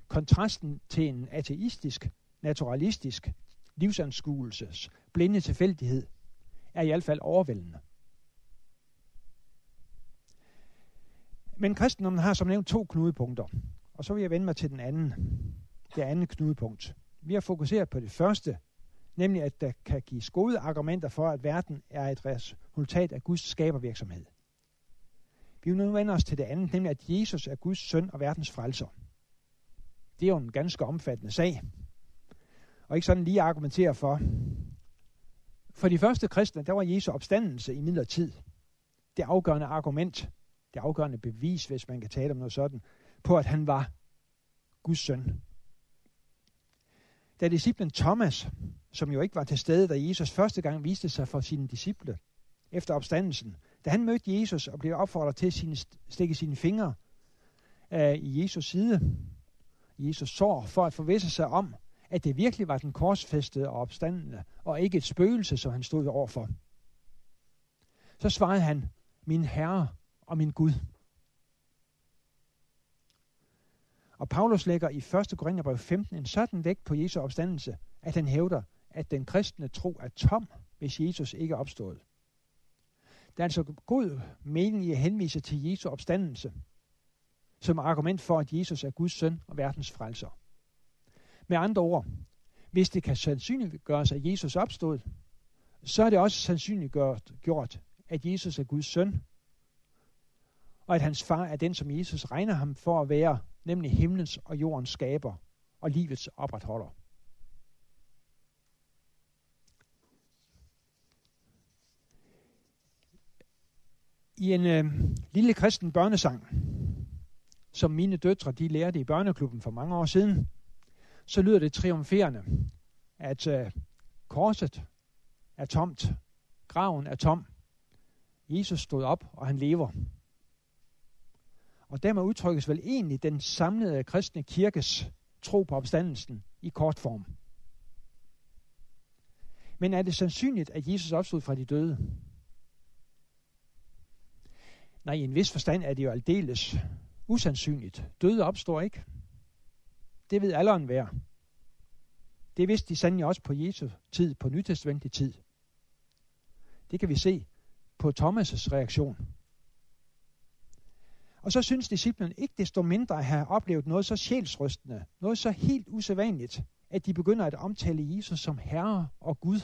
Kontrasten til en ateistisk, naturalistisk livsanskuelses blinde tilfældighed er i hvert fald overvældende. Men kristendommen har som nævnt to knudepunkter, og så vil jeg vende mig til den anden, det andet knudepunkt. Vi har fokuseret på det første, nemlig at der kan gives gode argumenter for, at verden er et resultat af Guds skabervirksomhed. Vi vil nu vende os til det andet, nemlig at Jesus er Guds søn og verdens frelser. Det er jo en ganske omfattende sag, og ikke sådan lige argumentere for. For de første kristne, der var Jesu opstandelse i midlertid det afgørende argument det afgørende bevis, hvis man kan tale om noget sådan, på at han var Guds søn. Da disciplen Thomas, som jo ikke var til stede, da Jesus første gang viste sig for sine disciple efter opstandelsen, da han mødte Jesus og blev opfordret til at sine, stikke sine fingre uh, i Jesus side, Jesus sår, for at forvisse sig om, at det virkelig var den korsfæstede og opstandende, og ikke et spøgelse, som han stod overfor. Så svarede han, min herre og min Gud. Og Paulus lægger i 1. Korintherbrev 15 en sådan vægt på Jesu opstandelse, at han hævder, at den kristne tro er tom, hvis Jesus ikke er opstået. Der er altså god mening i at henvise til Jesu opstandelse, som argument for, at Jesus er Guds søn og verdens frelser. Med andre ord, hvis det kan sandsynliggøres, at Jesus opstod, så er det også sandsynliggjort, gjort, at Jesus er Guds søn og at hans far er den, som Jesus regner ham for at være, nemlig himlens og jordens skaber og livets opretholder. I en øh, lille kristen børnesang, som mine døtre de lærte i børneklubben for mange år siden, så lyder det triumferende, at øh, korset er tomt, graven er tom, Jesus stod op, og han lever. Og dermed udtrykkes vel egentlig den samlede kristne kirkes tro på opstandelsen i kort form. Men er det sandsynligt, at Jesus opstod fra de døde? Nej, i en vis forstand er det jo aldeles usandsynligt. Døde opstår ikke. Det ved alderen hver. Det vidste de sandelig også på Jesu tid, på nytestamentlig tid. Det kan vi se på Thomas' reaktion. Og så synes disciplen ikke desto mindre at have oplevet noget så sjælsrystende, noget så helt usædvanligt, at de begynder at omtale Jesus som Herre og Gud.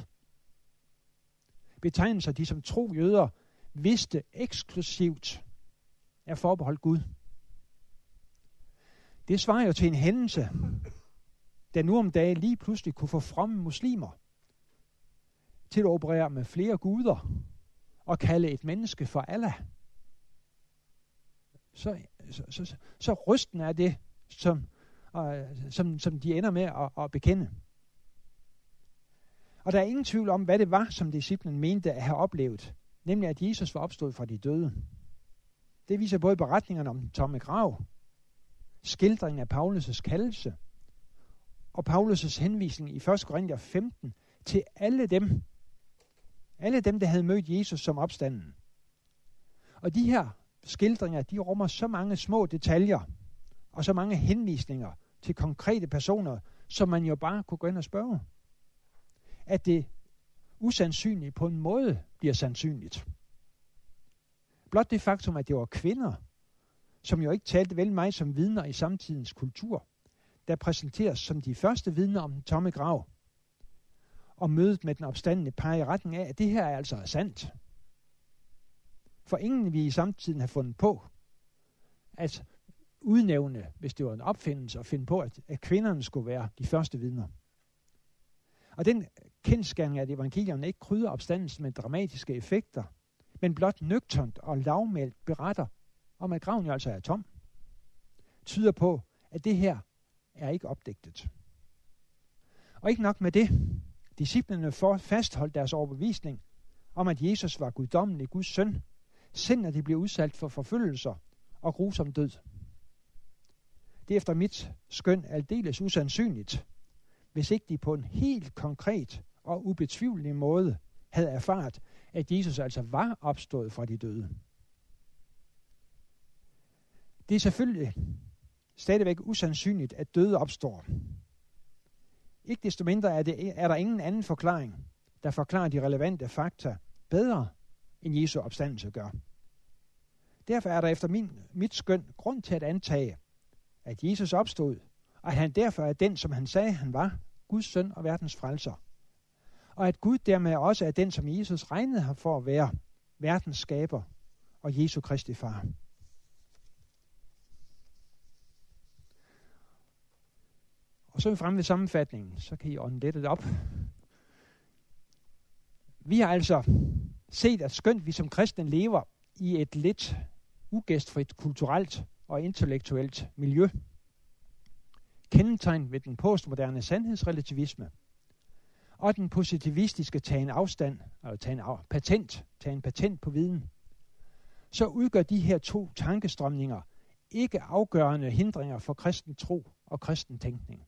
Betegnelser, de som tro jøder vidste eksklusivt er forbeholdt Gud. Det svarer jo til en hændelse, der nu om dagen lige pludselig kunne få fromme muslimer til at operere med flere guder og kalde et menneske for Allah så, så, så, så rysten er det, som, øh, som, som de ender med at, at bekende. Og der er ingen tvivl om, hvad det var, som disciplen mente at have oplevet, nemlig at Jesus var opstået fra de døde. Det viser både beretningerne om den tomme grav, skildringen af Paulus' kaldelse, og Paulus' henvisning i 1. Korinther 15 til alle dem, alle dem, der havde mødt Jesus som opstanden. Og de her skildringer, de rummer så mange små detaljer, og så mange henvisninger til konkrete personer, som man jo bare kunne gå ind og spørge. At det usandsynlige på en måde bliver sandsynligt. Blot det faktum, at det var kvinder, som jo ikke talte vel meget som vidner i samtidens kultur, der præsenteres som de første vidner om den tomme grav. Og mødet med den opstandende peger i retning af, at det her er altså sandt. For ingen vi i samtiden har fundet på at udnævne, hvis det var en opfindelse, at finde på, at, at kvinderne skulle være de første vidner. Og den kendskærning af, at evangelierne ikke krydder opstandelsen med dramatiske effekter, men blot nøgternt og lavmældt beretter om, at graven jo altså er tom, tyder på, at det her er ikke opdigtet. Og ikke nok med det. Disciplerne for fastholdt deres overbevisning om, at Jesus var guddommelig Guds søn, selv når de blev udsat for forfølgelser og grusom død. Det er efter mit skøn aldeles usandsynligt, hvis ikke de på en helt konkret og ubetvivlelig måde havde erfaret, at Jesus altså var opstået fra de døde. Det er selvfølgelig stadigvæk usandsynligt, at døde opstår. Ikke desto mindre er, det, er der ingen anden forklaring, der forklarer de relevante fakta bedre, end Jesu opstandelse gør. Derfor er der efter min, mit skøn grund til at antage, at Jesus opstod, og at han derfor er den, som han sagde, han var, Guds søn og verdens frelser. Og at Gud dermed også er den, som Jesus regnede ham for at være, verdens skaber og Jesu Kristi far. Og så er vi fremme ved sammenfatningen, så kan I ånde det op. Vi har altså set, at skønt vi som kristne lever i et lidt ugæstfrit kulturelt og intellektuelt miljø, kendetegnet ved den postmoderne sandhedsrelativisme og den positivistiske en afstand, eller tagen af, patent, tage en patent på viden, så udgør de her to tankestrømninger ikke afgørende hindringer for kristen tro og kristen tænkning.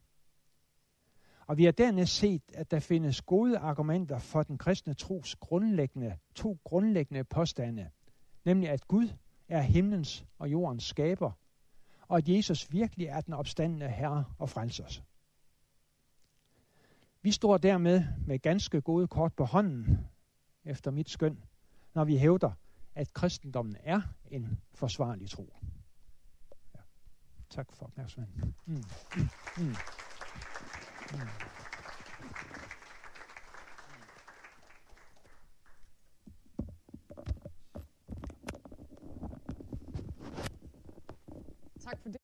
Og vi har dernæst set, at der findes gode argumenter for den kristne tros grundlæggende, to grundlæggende påstande, nemlig at Gud er himlens og jordens skaber, og at Jesus virkelig er den opstandende Herre og frelser. Vi står dermed med ganske gode kort på hånden, efter mit skøn, når vi hævder, at kristendommen er en forsvarlig tro. Ja. Tak for opmærksomheden. Mm. Mm. Mm. Mm. Tak for det.